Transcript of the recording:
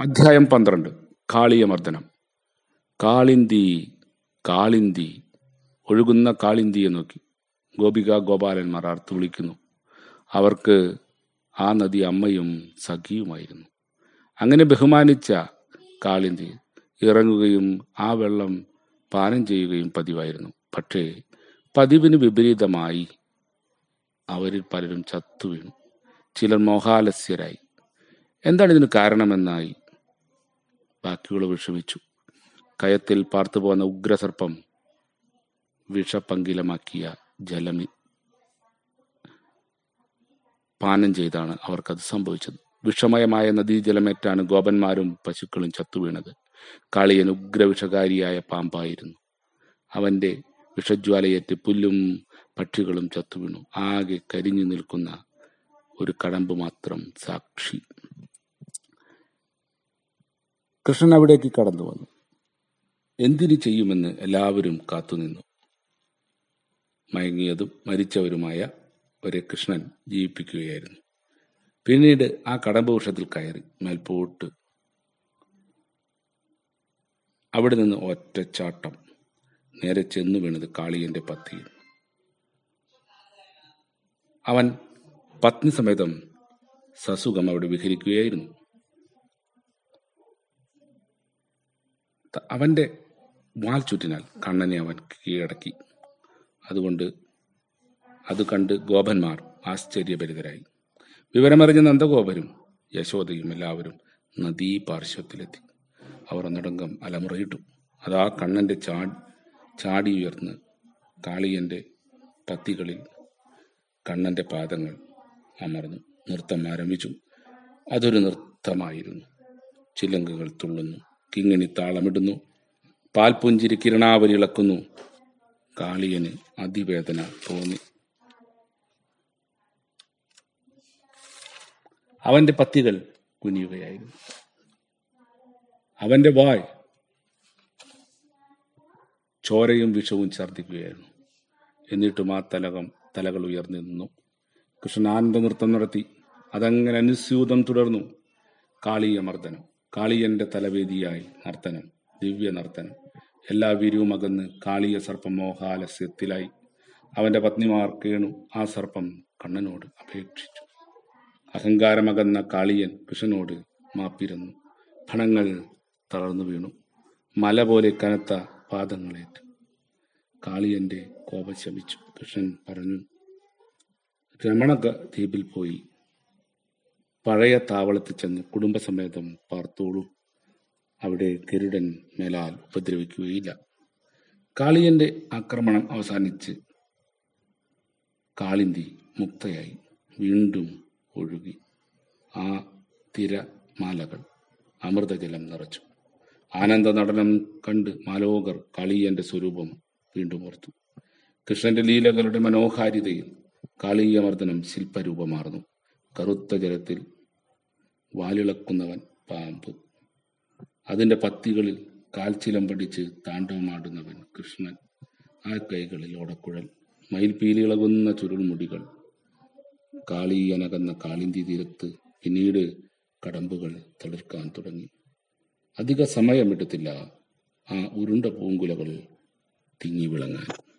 അധ്യായം പന്ത്രണ്ട്. കാളിയമർദ്ദനം. കാളിന്തി കാളിന്തി. ഒഴുകുന്ന കാളിന്തിയെ നോക്കി. ഗോപിക ഗോപാലന്മാർ അർത്ഥ വിളിക്കുന്നു. അവർക്ക് ആ നദി അമ്മയും സഖിയുമായിരുന്നു. അങ്ങനെ ബഹുമാനിച്ച കാളിന്തി ഇറങ്ങുകയും ആ വെള്ളം പാനം ചെയ്യുകയും പതിവായിരുന്നു. പക്ഷേ പതിവിന് വിപരീതമായി അവരിൽ പലരും ചത്തു വീണു ചിലർ മോഹാലസ്യരായി. എന്താണ് ഇതിന് കാരണമെന്നായി ബാക്കിയുള്ള വിഷമിച്ചു. കയത്തിൽ പാർത്തു പോകുന്ന ഉഗ്രസർപ്പം വിഷപങ്കിലമാക്കിയ ജലമി പാനം ചെയ്താണ് അവർക്കത് സംഭവിച്ചത്. വിഷമയമായ നദീജലമേറ്റാണ് ഗോപന്മാരും പശുക്കളും ചത്തുവീണത്. കാളിയൻ ഉഗ്രവിഷകാരിയായ പാമ്പായിരുന്നു. അവന്റെ വിഷജ്വാലയേറ്റ് പുല്ലും പക്ഷികളും ചത്തുവീണു. ആകെ കരിഞ്ഞു നിൽക്കുന്ന ഒരു കടമ്പ് മാത്രം സാക്ഷി. കൃഷ്ണൻ അവിടേക്ക് കടന്നു വന്നു. എന്തിനു ചെയ്യുമെന്ന് എല്ലാവരും കാത്തുനിന്നു മയങ്ങിയതും മരിച്ചവരുമായ ഒരു കൃഷ്ണൻ ജീവിപ്പിക്കുകയായിരുന്നു. പിന്നീട് ആ കടമ്പവൃക്ഷത്തിൽ കയറി മേൽപോട്ട്. അവിടെ നിന്ന് ഒറ്റച്ചാട്ടം നേരെ ചെന്നു വീണത് കാളിയന്റെ പത്തിയിൽ. അവൻ പത്നി സമേതം സസുഖം അവിടെ വിഹരിക്കുകയായിരുന്നു. അവന്റെ വാൽ ചുറ്റിനാൽ കണ്ണനെ അവൻ കീഴടക്കി. അതുകൊണ്ട് അത് കണ്ട് ഗോപന്മാർ ആശ്ചര്യഭരിതരായി. വിവരമറിഞ്ഞ നന്ദഗോപരും യശോദയും എല്ലാവരും നദീപാർശ്വത്തിലെത്തി. അവർ ഒന്നടങ്കം അലമുറയിട്ടു. അതാ കണ്ണന്റെ ചാടി ഉയർന്ന് കാളിയന്റെ പത്തികളിൽ കണ്ണന്റെ പാദങ്ങൾ അമർന്നു. നൃത്തം ആരംഭിച്ചു. അതൊരു നൃത്തമായിരുന്നു. ചിലങ്കുകൾ തുള്ളുന്നു. കിങ്ങിണി താളമിടുന്നു. പാൽപുഞ്ചിരി കിരണാവലി ഇളക്കുന്നു. കാളിയന് അതിവേദന തോന്നി. അവന്റെ പത്തികൾ കുനിയുകയായിരുന്നു. അവന്റെ വായ് ചോരയും വിഷവും ഛർദ്ദിക്കുകയായിരുന്നു. എന്നിട്ടും ആ തലകം തലകൾ ഉയർന്നു നിന്നു. കൃഷ്ണാനന്ദ നൃത്തം നടത്തി. അതങ്ങനെ അനുസ്യൂതം തുടർന്നു. കാളിയമർദ്ദനം. കാളിയന്റെ തലവേദിയായി നർത്തനം ദിവ്യ നർത്തനം എല്ലാ വീരവും അകന്ന് കാളിയ സർപ്പം മോഹാലസ്യത്തിലായി. അവന്റെ പത്നിമാർ കേണു ആ സർപ്പം കണ്ണനോട് അപേക്ഷിച്ചു. അഹങ്കാരമകന്ന കാളിയൻ കൃഷ്ണനോട് മാപ്പിരുന്നു. ഫണങ്ങൾ തളർന്നു വീണു. മല പോലെ കനത്ത പാദങ്ങളേറ്റു. കാളിയന്റെ കോപം ശമിച്ചു. കൃഷ്ണൻ പറഞ്ഞു രമണ ദ്വീപിൽ പോയി പഴയ താവളത്തിൽ ചെന്ന് കുടുംബസമേതം പാർത്തോളൂ അവിടെ ഗരുഡൻ മേലാൽ ഉപദ്രവിക്കുകയില്ല. കാളിയന്റെ ആക്രമണം അവസാനിച്ച് കാളിന്തി മുക്തയായി. വീണ്ടും ഒഴുകി. ആ തിരമാലകൾ അമൃതജലം നിറച്ചു. ആനന്ദ നടനം കണ്ട് മാലോകർ കാളിയന്റെ സ്വരൂപം വീണ്ടും ഓർത്തു. കൃഷ്ണന്റെ ലീലകളുടെ മനോഹാരിതയിൽ കാളീയമർദ്ദനം ശില്പരൂപമാർന്നു. കറുത്ത ജലത്തിൽ വാലിളക്കുന്നവൻ പാമ്പ്. അതിന്റെ പത്തികളിൽ കാൽച്ചിലം പഠിച്ച് താണ്ഡവമാടുന്നവൻ കൃഷ്ണൻ. ആ കൈകളിൽ ഓടക്കുഴൽ. മയിൽപീലിളകുന്ന ചുരുൾമുടികൾ. കാളീയനകന്ന കാളിന്തി തീരത്ത് പിന്നീട് കടമ്പുകൾ തളിർക്കാൻ തുടങ്ങി. അധിക സമയമെടുത്തില്ല ആ ഉരുണ്ട പൂങ്കുലകൾ തിങ്ങി വിളങ്ങാൻ